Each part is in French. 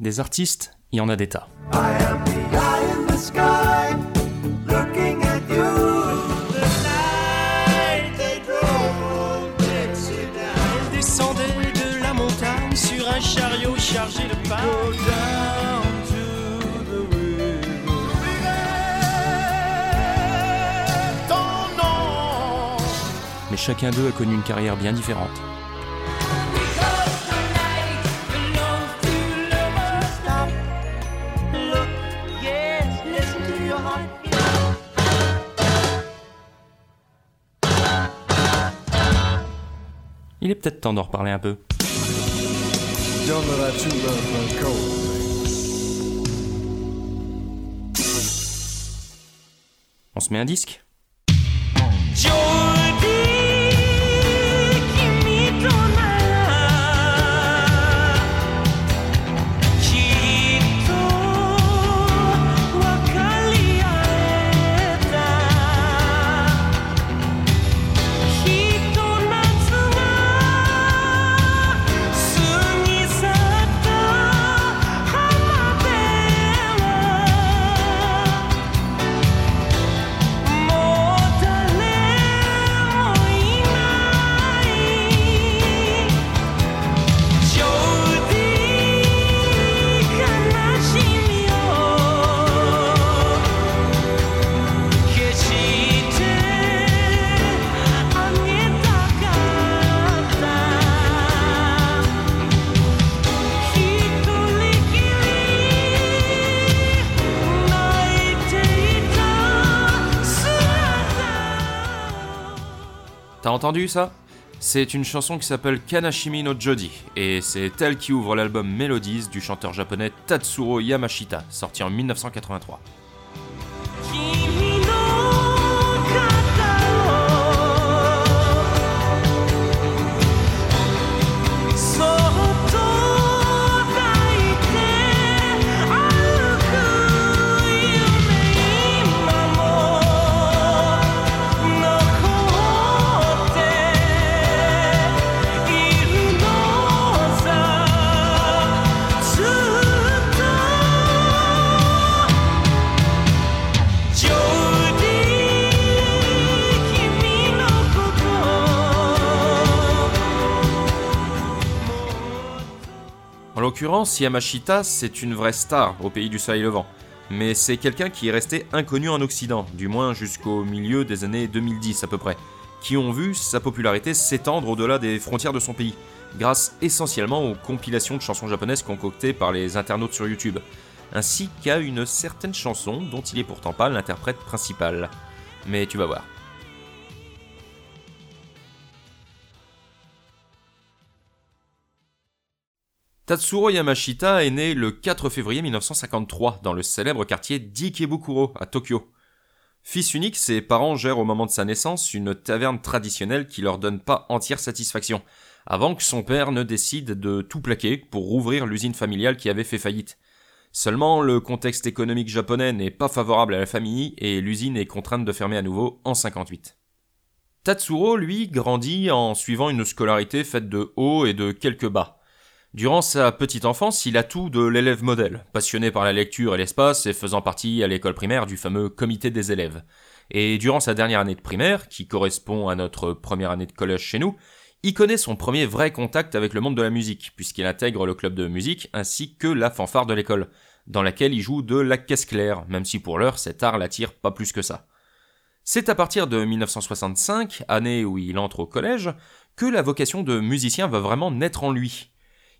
Des artistes, il y en a des tas. de la montagne sur un chariot chargé de Mais chacun d'eux a connu une carrière bien différente. Il est peut-être temps d'en reparler un peu. On se met un disque? Entendu ça? C'est une chanson qui s'appelle Kanashimi no Jodi, et c'est elle qui ouvre l'album Melodies du chanteur japonais Tatsuro Yamashita, sorti en 1983. L'occurrence, Yamashita, c'est une vraie star au pays du soleil levant. Mais c'est quelqu'un qui est resté inconnu en Occident, du moins jusqu'au milieu des années 2010 à peu près, qui ont vu sa popularité s'étendre au-delà des frontières de son pays, grâce essentiellement aux compilations de chansons japonaises concoctées par les internautes sur YouTube, ainsi qu'à une certaine chanson dont il est pourtant pas l'interprète principal. Mais tu vas voir. Tatsuro Yamashita est né le 4 février 1953 dans le célèbre quartier d'Ikebukuro à Tokyo. Fils unique, ses parents gèrent au moment de sa naissance une taverne traditionnelle qui leur donne pas entière satisfaction, avant que son père ne décide de tout plaquer pour rouvrir l'usine familiale qui avait fait faillite. Seulement, le contexte économique japonais n'est pas favorable à la famille et l'usine est contrainte de fermer à nouveau en 58. Tatsuro, lui, grandit en suivant une scolarité faite de hauts et de quelques bas. Durant sa petite enfance, il a tout de l'élève modèle, passionné par la lecture et l'espace et faisant partie à l'école primaire du fameux comité des élèves. Et durant sa dernière année de primaire, qui correspond à notre première année de collège chez nous, il connaît son premier vrai contact avec le monde de la musique, puisqu'il intègre le club de musique ainsi que la fanfare de l'école, dans laquelle il joue de la caisse claire, même si pour l'heure cet art l'attire pas plus que ça. C'est à partir de 1965, année où il entre au collège, que la vocation de musicien va vraiment naître en lui.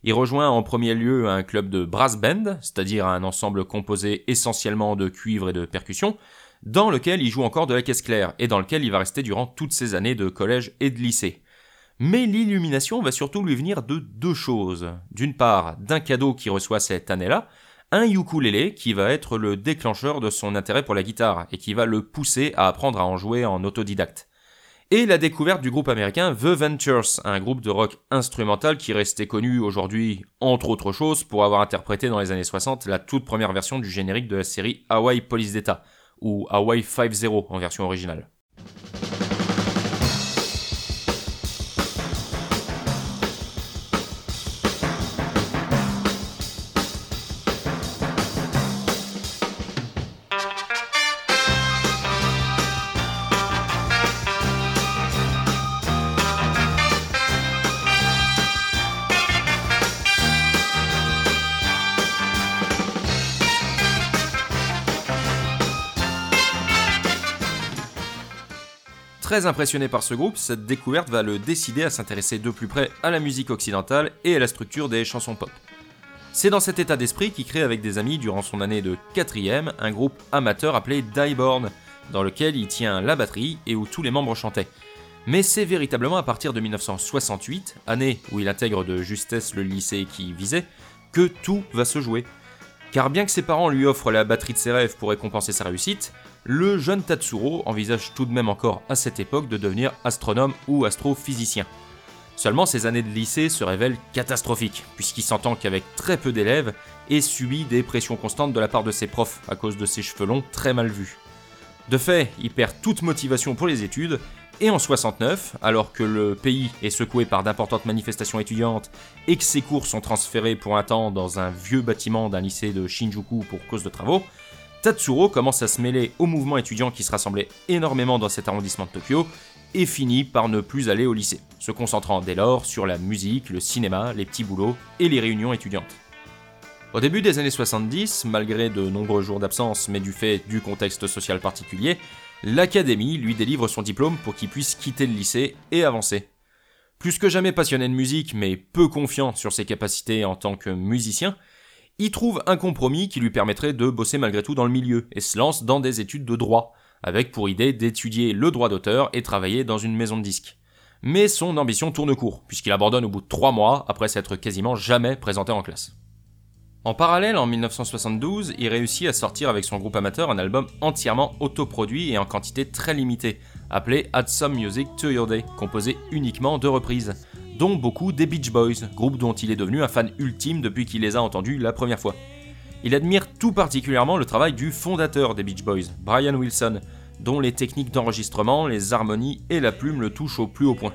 Il rejoint en premier lieu un club de brass band, c'est-à-dire un ensemble composé essentiellement de cuivre et de percussions, dans lequel il joue encore de la caisse claire et dans lequel il va rester durant toutes ses années de collège et de lycée. Mais l'illumination va surtout lui venir de deux choses. D'une part, d'un cadeau qu'il reçoit cette année-là, un ukulélé qui va être le déclencheur de son intérêt pour la guitare et qui va le pousser à apprendre à en jouer en autodidacte et la découverte du groupe américain The Ventures, un groupe de rock instrumental qui restait connu aujourd'hui, entre autres choses, pour avoir interprété dans les années 60 la toute première version du générique de la série Hawaii Police d'État, ou Hawaii 5-0 en version originale. Très impressionné par ce groupe, cette découverte va le décider à s'intéresser de plus près à la musique occidentale et à la structure des chansons pop. C'est dans cet état d'esprit qu'il crée avec des amis durant son année de 4ème un groupe amateur appelé Dieborn, dans lequel il tient la batterie et où tous les membres chantaient. Mais c'est véritablement à partir de 1968, année où il intègre de justesse le lycée qui visait, que tout va se jouer. Car bien que ses parents lui offrent la batterie de ses rêves pour récompenser sa réussite, le jeune Tatsuro envisage tout de même encore à cette époque de devenir astronome ou astrophysicien. Seulement ses années de lycée se révèlent catastrophiques, puisqu'il s'entend qu'avec très peu d'élèves et subit des pressions constantes de la part de ses profs à cause de ses cheveux longs très mal vus. De fait, il perd toute motivation pour les études, et en 69, alors que le pays est secoué par d'importantes manifestations étudiantes et que ses cours sont transférés pour un temps dans un vieux bâtiment d'un lycée de Shinjuku pour cause de travaux, Tatsuro commence à se mêler au mouvement étudiant qui se rassemblait énormément dans cet arrondissement de Tokyo et finit par ne plus aller au lycée, se concentrant dès lors sur la musique, le cinéma, les petits boulots et les réunions étudiantes. Au début des années 70, malgré de nombreux jours d'absence mais du fait du contexte social particulier, l'académie lui délivre son diplôme pour qu'il puisse quitter le lycée et avancer. Plus que jamais passionné de musique mais peu confiant sur ses capacités en tant que musicien, il trouve un compromis qui lui permettrait de bosser malgré tout dans le milieu et se lance dans des études de droit, avec pour idée d'étudier le droit d'auteur et travailler dans une maison de disques. Mais son ambition tourne court, puisqu'il abandonne au bout de trois mois après s'être quasiment jamais présenté en classe. En parallèle, en 1972, il réussit à sortir avec son groupe amateur un album entièrement autoproduit et en quantité très limitée, appelé Add Some Music to Your Day, composé uniquement de reprises, dont beaucoup des Beach Boys, groupe dont il est devenu un fan ultime depuis qu'il les a entendus la première fois. Il admire tout particulièrement le travail du fondateur des Beach Boys, Brian Wilson, dont les techniques d'enregistrement, les harmonies et la plume le touchent au plus haut point.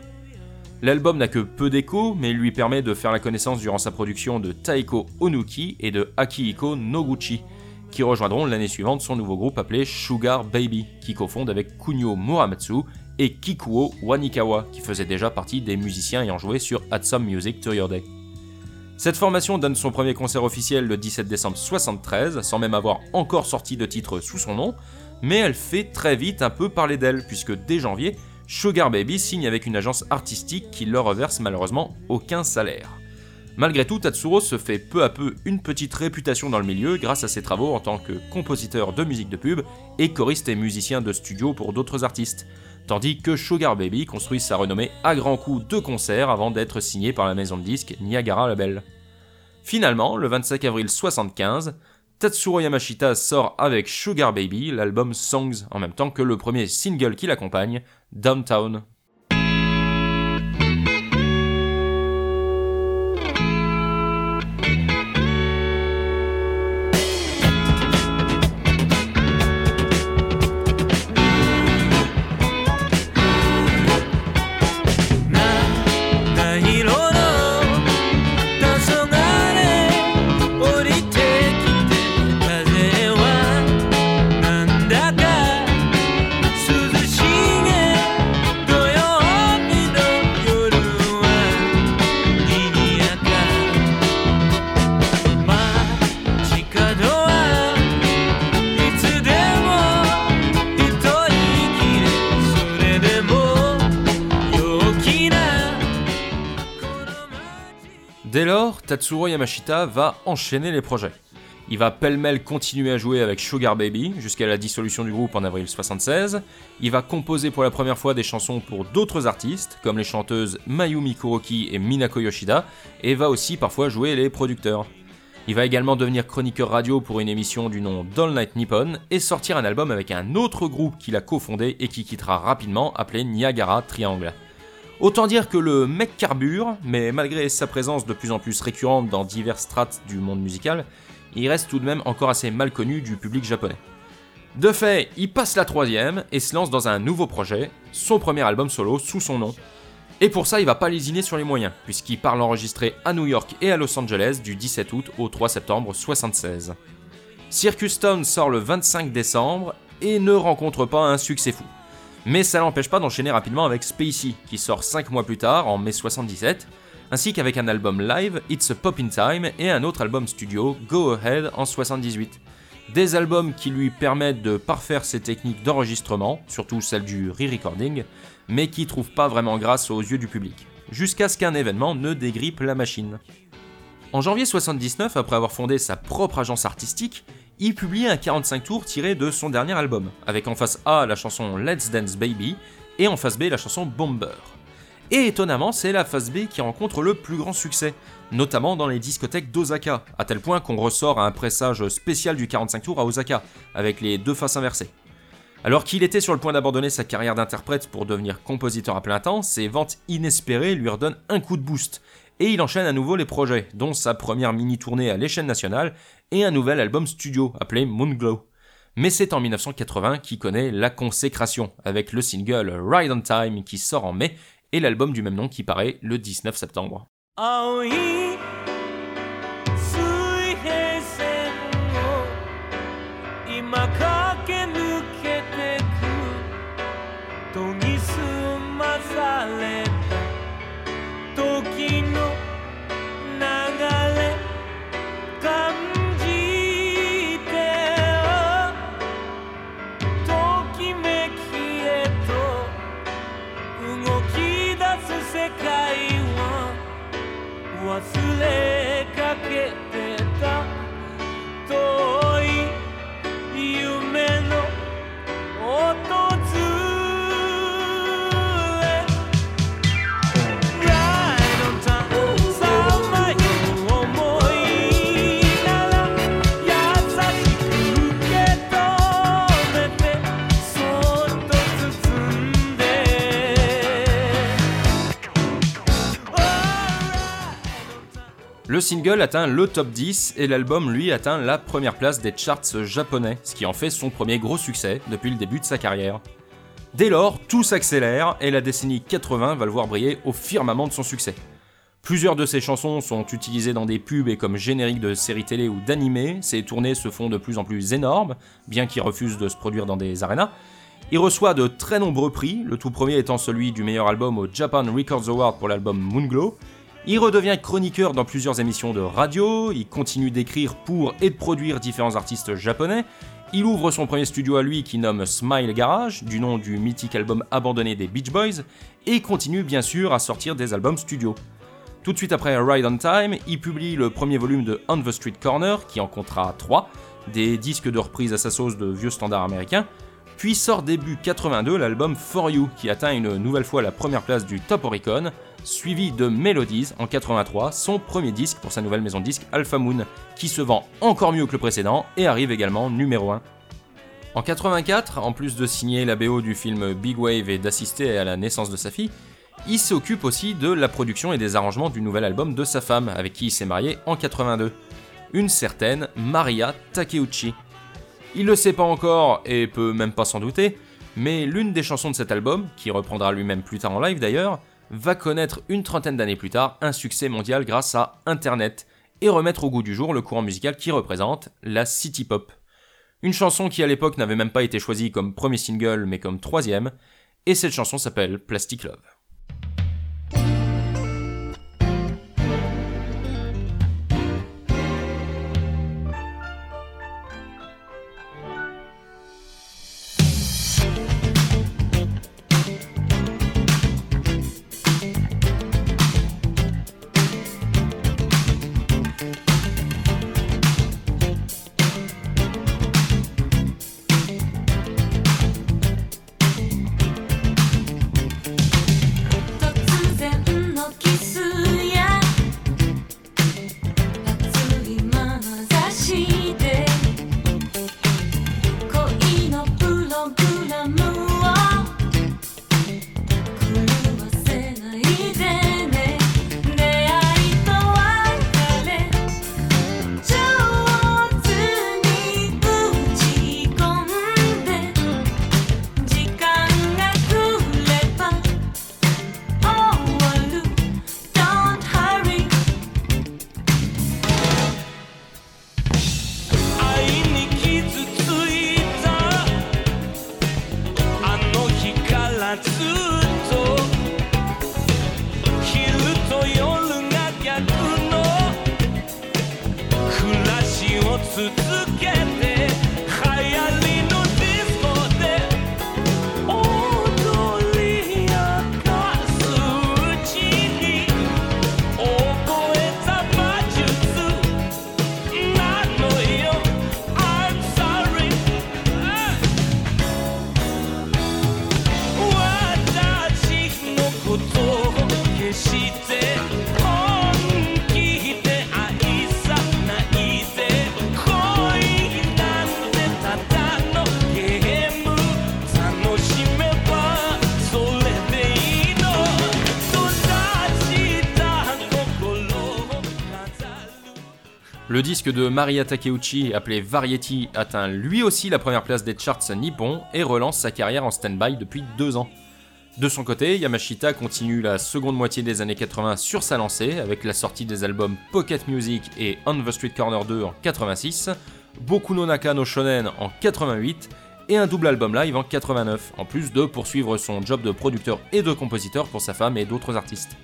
L'album n'a que peu d'écho, mais lui permet de faire la connaissance durant sa production de Taiko Onuki et de Akihiko Noguchi, qui rejoindront l'année suivante son nouveau groupe appelé Sugar Baby, qui cofonde avec Kunio Muramatsu et Kikuo Wanikawa, qui faisait déjà partie des musiciens ayant joué sur Some Music to Your Day. Cette formation donne son premier concert officiel le 17 décembre 73, sans même avoir encore sorti de titre sous son nom, mais elle fait très vite un peu parler d'elle, puisque dès janvier, Sugar Baby signe avec une agence artistique qui leur reverse malheureusement aucun salaire. Malgré tout, Tatsuro se fait peu à peu une petite réputation dans le milieu grâce à ses travaux en tant que compositeur de musique de pub et choriste et musicien de studio pour d'autres artistes, tandis que Sugar Baby construit sa renommée à grands coups de concerts avant d'être signé par la maison de disques Niagara Label. Finalement, le 25 avril 75, Tatsuro Yamashita sort avec Sugar Baby l'album Songs en même temps que le premier single qui l'accompagne, Downtown. Tatsuro Yamashita va enchaîner les projets. Il va pêle-mêle continuer à jouer avec Sugar Baby jusqu'à la dissolution du groupe en avril 76. Il va composer pour la première fois des chansons pour d'autres artistes, comme les chanteuses Mayumi Kuroki et Minako Yoshida, et va aussi parfois jouer les producteurs. Il va également devenir chroniqueur radio pour une émission du nom Doll Night Nippon et sortir un album avec un autre groupe qu'il a cofondé et qui quittera rapidement appelé Niagara Triangle. Autant dire que le mec carbure, mais malgré sa présence de plus en plus récurrente dans diverses strates du monde musical, il reste tout de même encore assez mal connu du public japonais. De fait, il passe la troisième et se lance dans un nouveau projet, son premier album solo sous son nom. Et pour ça, il va pas lésiner sur les moyens, puisqu'il part l'enregistrer à New York et à Los Angeles du 17 août au 3 septembre 76. Circus Town sort le 25 décembre et ne rencontre pas un succès fou. Mais ça l'empêche pas d'enchaîner rapidement avec Spacey, qui sort 5 mois plus tard, en mai 77, ainsi qu'avec un album live, It's a Pop in Time, et un autre album studio, Go Ahead, en 78, Des albums qui lui permettent de parfaire ses techniques d'enregistrement, surtout celle du re-recording, mais qui trouvent pas vraiment grâce aux yeux du public, jusqu'à ce qu'un événement ne dégrippe la machine. En janvier 79, après avoir fondé sa propre agence artistique, il publie un 45 tours tiré de son dernier album, avec en face A la chanson Let's Dance Baby et en face B la chanson Bomber. Et étonnamment, c'est la phase B qui rencontre le plus grand succès, notamment dans les discothèques d'Osaka, à tel point qu'on ressort un pressage spécial du 45 tours à Osaka, avec les deux faces inversées. Alors qu'il était sur le point d'abandonner sa carrière d'interprète pour devenir compositeur à plein temps, ses ventes inespérées lui redonnent un coup de boost, et il enchaîne à nouveau les projets, dont sa première mini-tournée à l'échelle nationale et un nouvel album studio appelé Moonglow. Mais c'est en 1980 qu'il connaît la consécration, avec le single Ride on Time qui sort en mai et l'album du même nom qui paraît le 19 septembre. Le single atteint le top 10 et l'album lui atteint la première place des charts japonais, ce qui en fait son premier gros succès depuis le début de sa carrière. Dès lors, tout s'accélère et la décennie 80 va le voir briller au firmament de son succès. Plusieurs de ses chansons sont utilisées dans des pubs et comme génériques de séries télé ou d'animés, ses tournées se font de plus en plus énormes, bien qu'il refuse de se produire dans des arénas. Il reçoit de très nombreux prix, le tout premier étant celui du meilleur album au Japan Records Award pour l'album Moonglow, il redevient chroniqueur dans plusieurs émissions de radio, il continue d'écrire pour et de produire différents artistes japonais, il ouvre son premier studio à lui qui nomme Smile Garage, du nom du mythique album abandonné des Beach Boys, et continue bien sûr à sortir des albums studio. Tout de suite après Ride on Time, il publie le premier volume de On the Street Corner, qui en comptera 3, des disques de reprise à sa sauce de vieux standards américains, puis sort début 82 l'album For You, qui atteint une nouvelle fois la première place du Top Oricon, suivi de Melodies en 83, son premier disque pour sa nouvelle maison de disques Alpha Moon, qui se vend encore mieux que le précédent et arrive également numéro 1. En 84, en plus de signer la BO du film Big Wave et d'assister à la naissance de sa fille, il s'occupe aussi de la production et des arrangements du nouvel album de sa femme, avec qui il s'est marié en 82, une certaine Maria Takeuchi. Il le sait pas encore et peut même pas s'en douter, mais l'une des chansons de cet album, qui reprendra lui-même plus tard en live d'ailleurs, va connaître une trentaine d'années plus tard un succès mondial grâce à Internet et remettre au goût du jour le courant musical qui représente la city pop. Une chanson qui à l'époque n'avait même pas été choisie comme premier single mais comme troisième, et cette chanson s'appelle Plastic Love. De Maria Takeuchi, appelé Variety, atteint lui aussi la première place des charts nippons et relance sa carrière en stand-by depuis deux ans. De son côté, Yamashita continue la seconde moitié des années 80 sur sa lancée avec la sortie des albums Pocket Music et On the Street Corner 2 en 86, Boku no Naka no Shonen en 88 et un double album live en 89, en plus de poursuivre son job de producteur et de compositeur pour sa femme et d'autres artistes.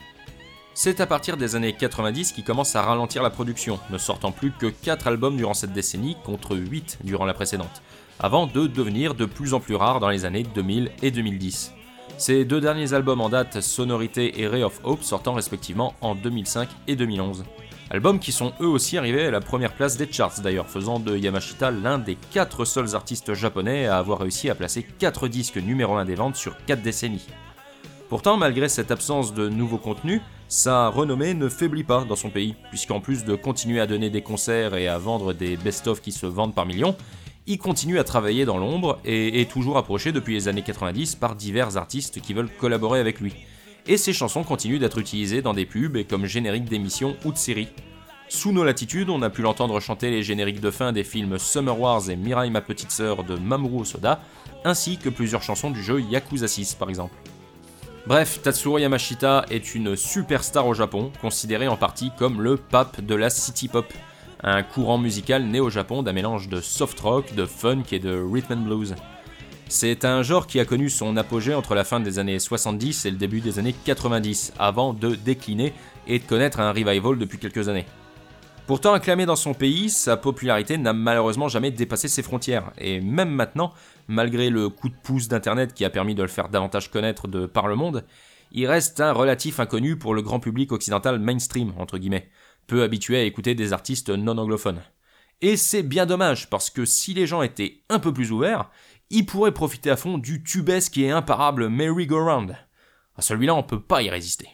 C'est à partir des années 90 qu'il commence à ralentir la production, ne sortant plus que 4 albums durant cette décennie contre 8 durant la précédente, avant de devenir de plus en plus rare dans les années 2000 et 2010. Ces deux derniers albums en date, Sonorité et Ray of Hope, sortant respectivement en 2005 et 2011. Albums qui sont eux aussi arrivés à la première place des charts d'ailleurs, faisant de Yamashita l'un des 4 seuls artistes japonais à avoir réussi à placer 4 disques numéro 1 des ventes sur 4 décennies. Pourtant, malgré cette absence de nouveaux contenus, sa renommée ne faiblit pas dans son pays, puisqu'en plus de continuer à donner des concerts et à vendre des best-of qui se vendent par millions, il continue à travailler dans l'ombre et est toujours approché depuis les années 90 par divers artistes qui veulent collaborer avec lui. Et ses chansons continuent d'être utilisées dans des pubs et comme génériques d'émissions ou de séries. Sous nos latitudes, on a pu l'entendre chanter les génériques de fin des films Summer Wars et Mirai ma petite sœur de Mamoru Osoda, ainsi que plusieurs chansons du jeu Yakuza 6 par exemple. Bref, Tatsuro Yamashita est une superstar au Japon, considéré en partie comme le pape de la city pop, un courant musical né au Japon d'un mélange de soft rock, de funk et de rhythm and blues. C'est un genre qui a connu son apogée entre la fin des années 70 et le début des années 90, avant de décliner et de connaître un revival depuis quelques années. Pourtant acclamé dans son pays, sa popularité n'a malheureusement jamais dépassé ses frontières, et même maintenant, malgré le coup de pouce d'internet qui a permis de le faire davantage connaître de par le monde, il reste un relatif inconnu pour le grand public occidental mainstream, entre guillemets, peu habitué à écouter des artistes non anglophones. Et c'est bien dommage, parce que si les gens étaient un peu plus ouverts, ils pourraient profiter à fond du tubesque et imparable Merry Go Round. À celui-là, on peut pas y résister.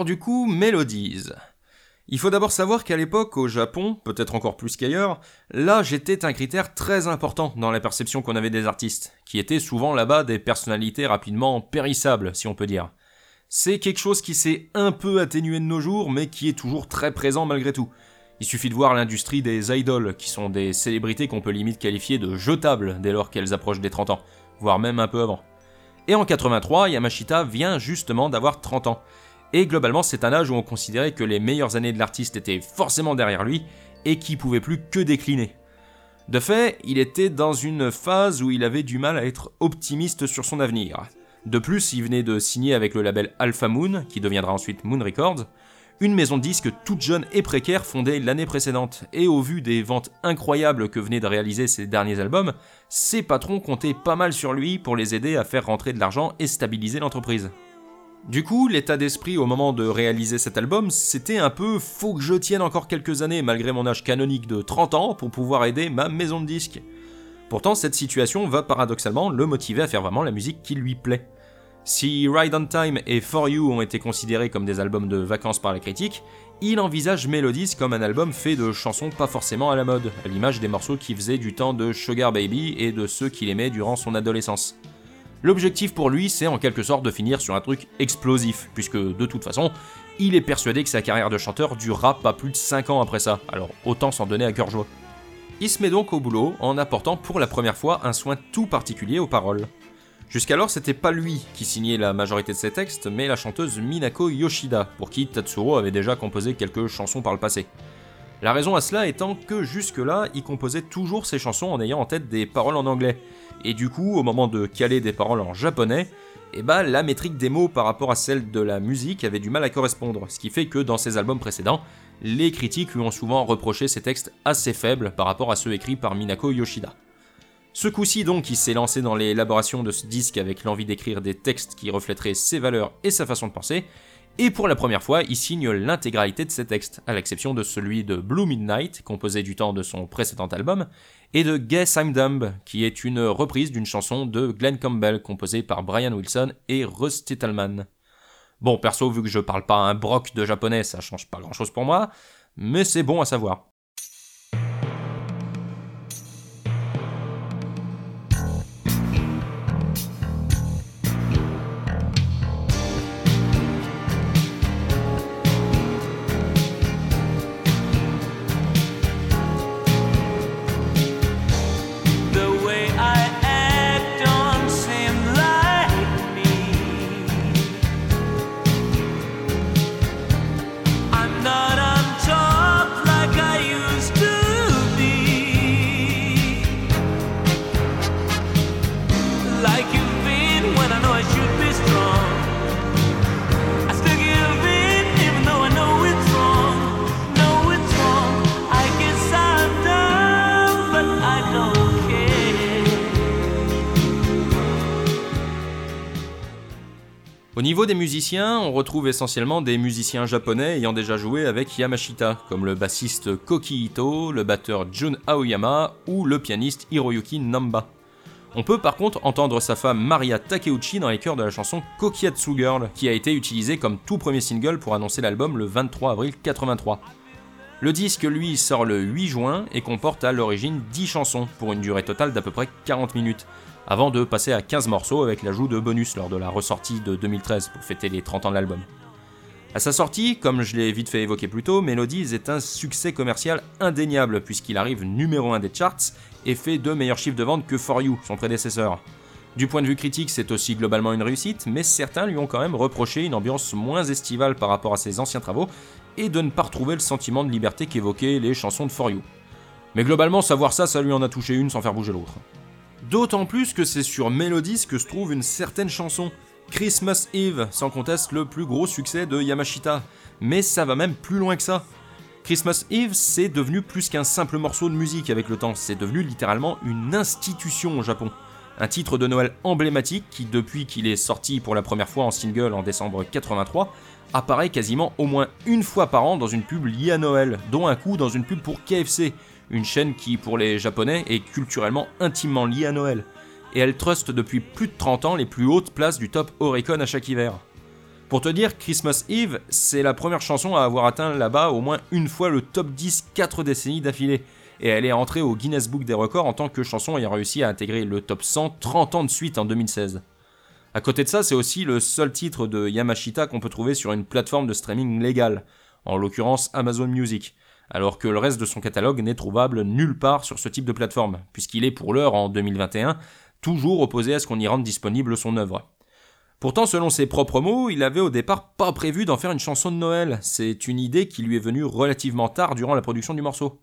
Alors du coup, Melodies. Il faut d'abord savoir qu'à l'époque, au Japon, peut-être encore plus qu'ailleurs, l'âge était un critère très important dans la perception qu'on avait des artistes, qui étaient souvent là-bas des personnalités rapidement périssables, si on peut dire. C'est quelque chose qui s'est un peu atténué de nos jours, mais qui est toujours très présent malgré tout. Il suffit de voir l'industrie des idols, qui sont des célébrités qu'on peut limite qualifier de jetables dès lors qu'elles approchent des 30 ans, voire même un peu avant. Et en 83, Yamashita vient justement d'avoir 30 ans. Et globalement, c'est un âge où on considérait que les meilleures années de l'artiste étaient forcément derrière lui et qu'il pouvait plus que décliner. De fait, il était dans une phase où il avait du mal à être optimiste sur son avenir. De plus, il venait de signer avec le label Alpha Moon, qui deviendra ensuite Moon Records, une maison de disques toute jeune et précaire fondée l'année précédente, et au vu des ventes incroyables que venaient de réaliser ses derniers albums, ses patrons comptaient pas mal sur lui pour les aider à faire rentrer de l'argent et stabiliser l'entreprise. Du coup, l'état d'esprit au moment de réaliser cet album, c'était un peu faut que je tienne encore quelques années malgré mon âge canonique de 30 ans pour pouvoir aider ma maison de disques. Pourtant, cette situation va paradoxalement le motiver à faire vraiment la musique qui lui plaît. Si Ride on Time et For You ont été considérés comme des albums de vacances par la critique, il envisage Melodies comme un album fait de chansons pas forcément à la mode, à l'image des morceaux qui faisaient du temps de Sugar Baby et de ceux qu'il aimait durant son adolescence. L'objectif pour lui, c'est en quelque sorte de finir sur un truc explosif, puisque de toute façon, il est persuadé que sa carrière de chanteur durera pas plus de 5 ans après ça, alors autant s'en donner à cœur joie. Il se met donc au boulot en apportant pour la première fois un soin tout particulier aux paroles. Jusqu'alors, c'était pas lui qui signait la majorité de ses textes, mais la chanteuse Minako Yoshida, pour qui Tatsuro avait déjà composé quelques chansons par le passé. La raison à cela étant que jusque-là, il composait toujours ses chansons en ayant en tête des paroles en anglais. Et du coup, au moment de caler des paroles en japonais, eh ben, la métrique des mots par rapport à celle de la musique avait du mal à correspondre, ce qui fait que dans ses albums précédents, les critiques lui ont souvent reproché ses textes assez faibles par rapport à ceux écrits par Minako Yoshida. Ce coup-ci donc, il s'est lancé dans l'élaboration de ce disque avec l'envie d'écrire des textes qui reflèteraient ses valeurs et sa façon de penser, et pour la première fois, il signe l'intégralité de ses textes, à l'exception de celui de Blue Midnight, composé du temps de son précédent album, et de Guess I'm Dumb, qui est une reprise d'une chanson de Glenn Campbell, composée par Brian Wilson et Russ Titelman. Bon, perso, vu que je parle pas un broc de japonais, ça change pas grand chose pour moi, mais c'est bon à savoir. Niveau des musiciens, on retrouve essentiellement des musiciens japonais ayant déjà joué avec Yamashita, comme le bassiste Koki Ito, le batteur Jun Aoyama ou le pianiste Hiroyuki Namba. On peut par contre entendre sa femme Maria Takeuchi dans les chœurs de la chanson Kokiatsu Girl, qui a été utilisée comme tout premier single pour annoncer l'album le 23 avril 83. Le disque, lui, sort le 8 juin et comporte à l'origine 10 chansons, pour une durée totale d'à peu près 40 minutes, avant de passer à 15 morceaux avec l'ajout de bonus lors de la ressortie de 2013 pour fêter les 30 ans de l'album. À sa sortie, comme je l'ai vite fait évoquer plus tôt, Melodies est un succès commercial indéniable puisqu'il arrive numéro 1 des charts et fait de meilleurs chiffres de vente que For You, son prédécesseur. Du point de vue critique, c'est aussi globalement une réussite, mais certains lui ont quand même reproché une ambiance moins estivale par rapport à ses anciens travaux et de ne pas retrouver le sentiment de liberté qu'évoquaient les chansons de For You. Mais globalement, savoir ça, ça lui en a touché une sans faire bouger l'autre. D'autant plus que c'est sur Melodies que se trouve une certaine chanson, Christmas Eve, sans conteste le plus gros succès de Yamashita. Mais ça va même plus loin que ça. Christmas Eve, c'est devenu plus qu'un simple morceau de musique avec le temps, c'est devenu littéralement une institution au Japon. Un titre de Noël emblématique qui, depuis qu'il est sorti pour la première fois en single en décembre 83, apparaît quasiment au moins une fois par an dans une pub liée à Noël, dont un coup dans une pub pour KFC, une chaîne qui, pour les Japonais, est culturellement intimement liée à Noël. Et elle truste depuis plus de 30 ans les plus hautes places du top Oricon à chaque hiver. Pour te dire, Christmas Eve, c'est la première chanson à avoir atteint là-bas au moins une fois le top 10 4 décennies d'affilée. Et elle est entrée au Guinness Book des records en tant que chanson ayant réussi à intégrer le top 100 30 ans de suite en 2016. À côté de ça, c'est aussi le seul titre de Yamashita qu'on peut trouver sur une plateforme de streaming légale, en l'occurrence Amazon Music, alors que le reste de son catalogue n'est trouvable nulle part sur ce type de plateforme, puisqu'il est pour l'heure en 2021 toujours opposé à ce qu'on y rende disponible son œuvre. Pourtant, selon ses propres mots, il avait au départ pas prévu d'en faire une chanson de Noël. C'est une idée qui lui est venue relativement tard durant la production du morceau.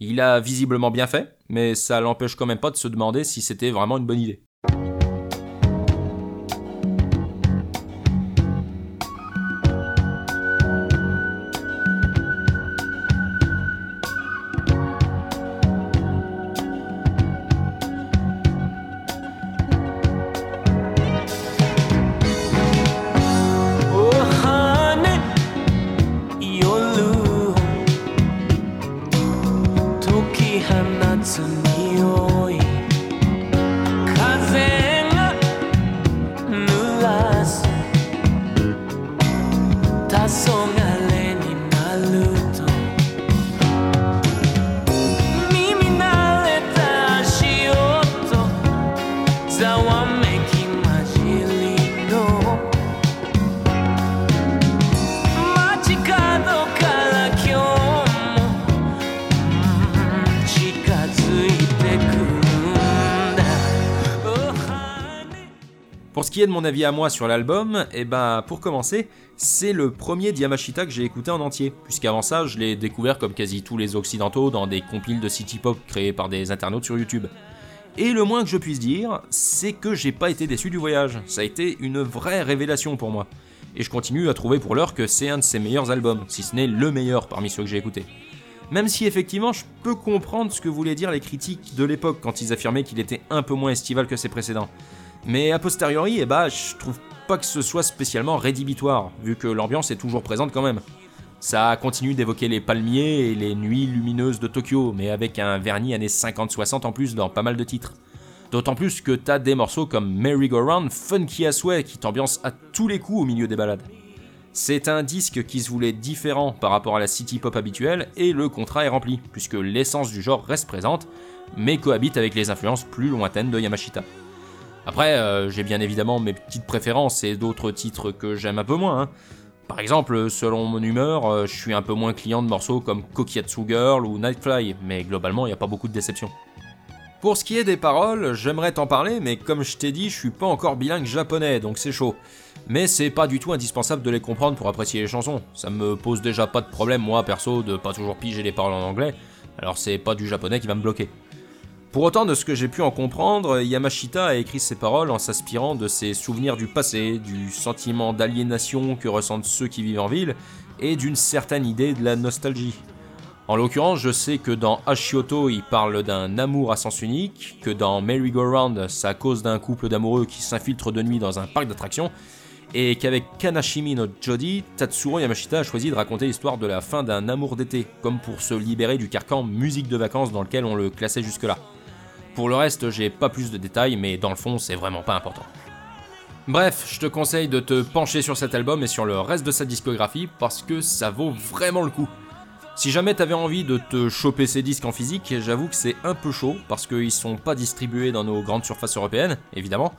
Il a visiblement bien fait, mais ça l'empêche quand même pas de se demander si c'était vraiment une bonne idée. De mon avis à moi sur l'album, eh ben pour commencer, c'est le premier d'Yamashita que j'ai écouté en entier, puisqu'avant ça je l'ai découvert comme quasi tous les occidentaux dans des compiles de city pop créés par des internautes sur YouTube. Et le moins que je puisse dire, c'est que j'ai pas été déçu du voyage, ça a été une vraie révélation pour moi. Et je continue à trouver pour l'heure que c'est un de ses meilleurs albums, si ce n'est le meilleur parmi ceux que j'ai écoutés. Même si effectivement je peux comprendre ce que voulaient dire les critiques de l'époque quand ils affirmaient qu'il était un peu moins estival que ses précédents. Mais a posteriori, eh bah, je trouve pas que ce soit spécialement rédhibitoire, vu que l'ambiance est toujours présente quand même. Ça continue d'évoquer les palmiers et les nuits lumineuses de Tokyo, mais avec un vernis années 50-60 en plus dans pas mal de titres. D'autant plus que t'as des morceaux comme Merry Go Round funky à souhait qui t'ambiancent à tous les coups au milieu des balades. C'est un disque qui se voulait différent par rapport à la city pop habituelle et le contrat est rempli, puisque l'essence du genre reste présente, mais cohabite avec les influences plus lointaines de Yamashita. Après, euh, j'ai bien évidemment mes petites préférences et d'autres titres que j'aime un peu moins. hein. Par exemple, selon mon humeur, euh, je suis un peu moins client de morceaux comme Kokiyatsu Girl ou Nightfly, mais globalement, il n'y a pas beaucoup de déceptions. Pour ce qui est des paroles, j'aimerais t'en parler, mais comme je t'ai dit, je suis pas encore bilingue japonais, donc c'est chaud. Mais c'est pas du tout indispensable de les comprendre pour apprécier les chansons. Ça me pose déjà pas de problème, moi perso, de pas toujours piger les paroles en anglais, alors c'est pas du japonais qui va me bloquer. Pour autant, de ce que j'ai pu en comprendre, Yamashita a écrit ses paroles en s'inspirant de ses souvenirs du passé, du sentiment d'aliénation que ressentent ceux qui vivent en ville, et d'une certaine idée de la nostalgie. En l'occurrence, je sais que dans Hashioto, il parle d'un amour à sens unique, que dans Merry Go Round, à cause d'un couple d'amoureux qui s'infiltre de nuit dans un parc d'attractions, et qu'avec Kanashimi no Jodi, Tatsuro Yamashita a choisi de raconter l'histoire de la fin d'un amour d'été, comme pour se libérer du carcan musique de vacances dans lequel on le classait jusque-là. Pour le reste, j'ai pas plus de détails, mais dans le fond, c'est vraiment pas important. Bref, je te conseille de te pencher sur cet album et sur le reste de sa discographie parce que ça vaut vraiment le coup. Si jamais t'avais envie de te choper ces disques en physique, j'avoue que c'est un peu chaud parce qu'ils sont pas distribués dans nos grandes surfaces européennes, évidemment,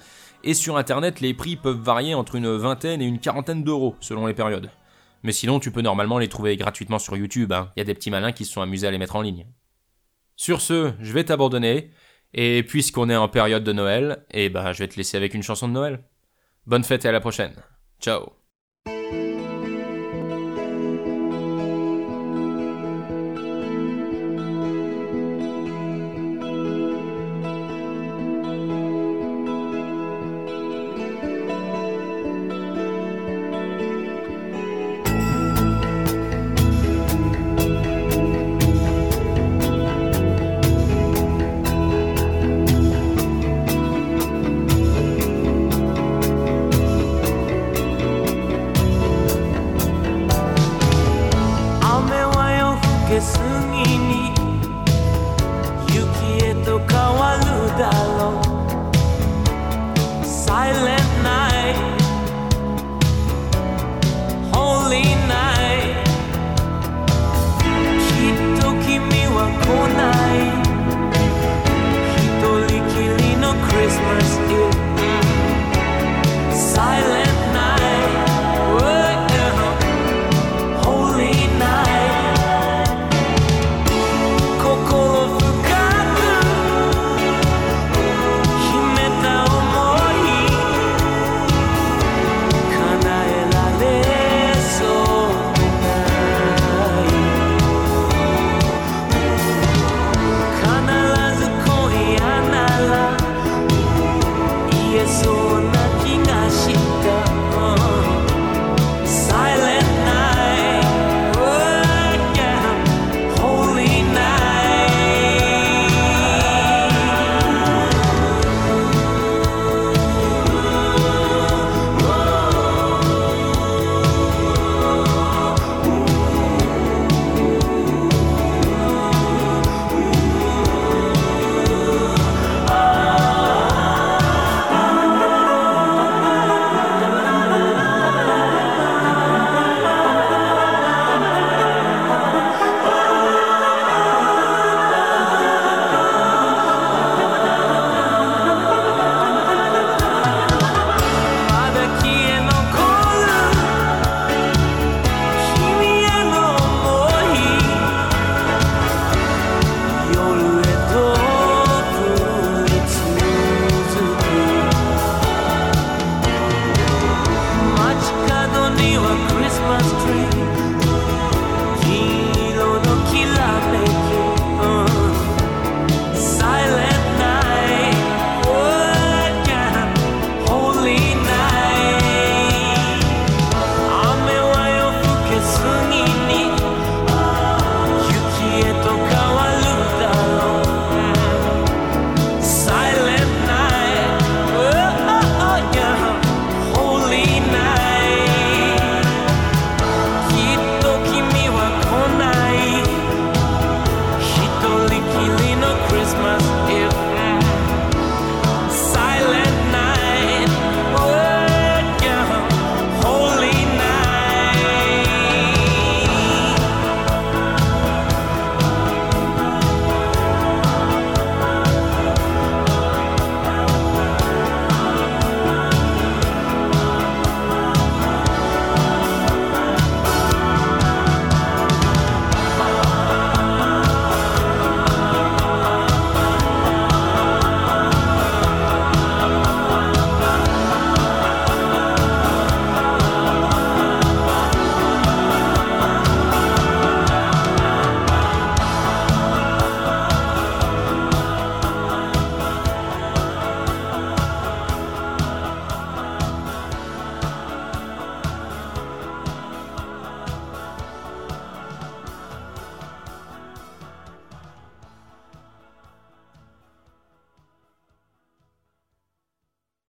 et sur internet les prix peuvent varier entre une vingtaine et une quarantaine d'euros selon les périodes. Mais sinon, tu peux normalement les trouver gratuitement sur YouTube, il y a des petits malins qui se sont amusés à les mettre en ligne. Sur ce, je vais t'abandonner, et puisqu'on est en période de Noël, eh ben je vais te laisser avec une chanson de Noël. Bonne fête et à la prochaine. Ciao. night.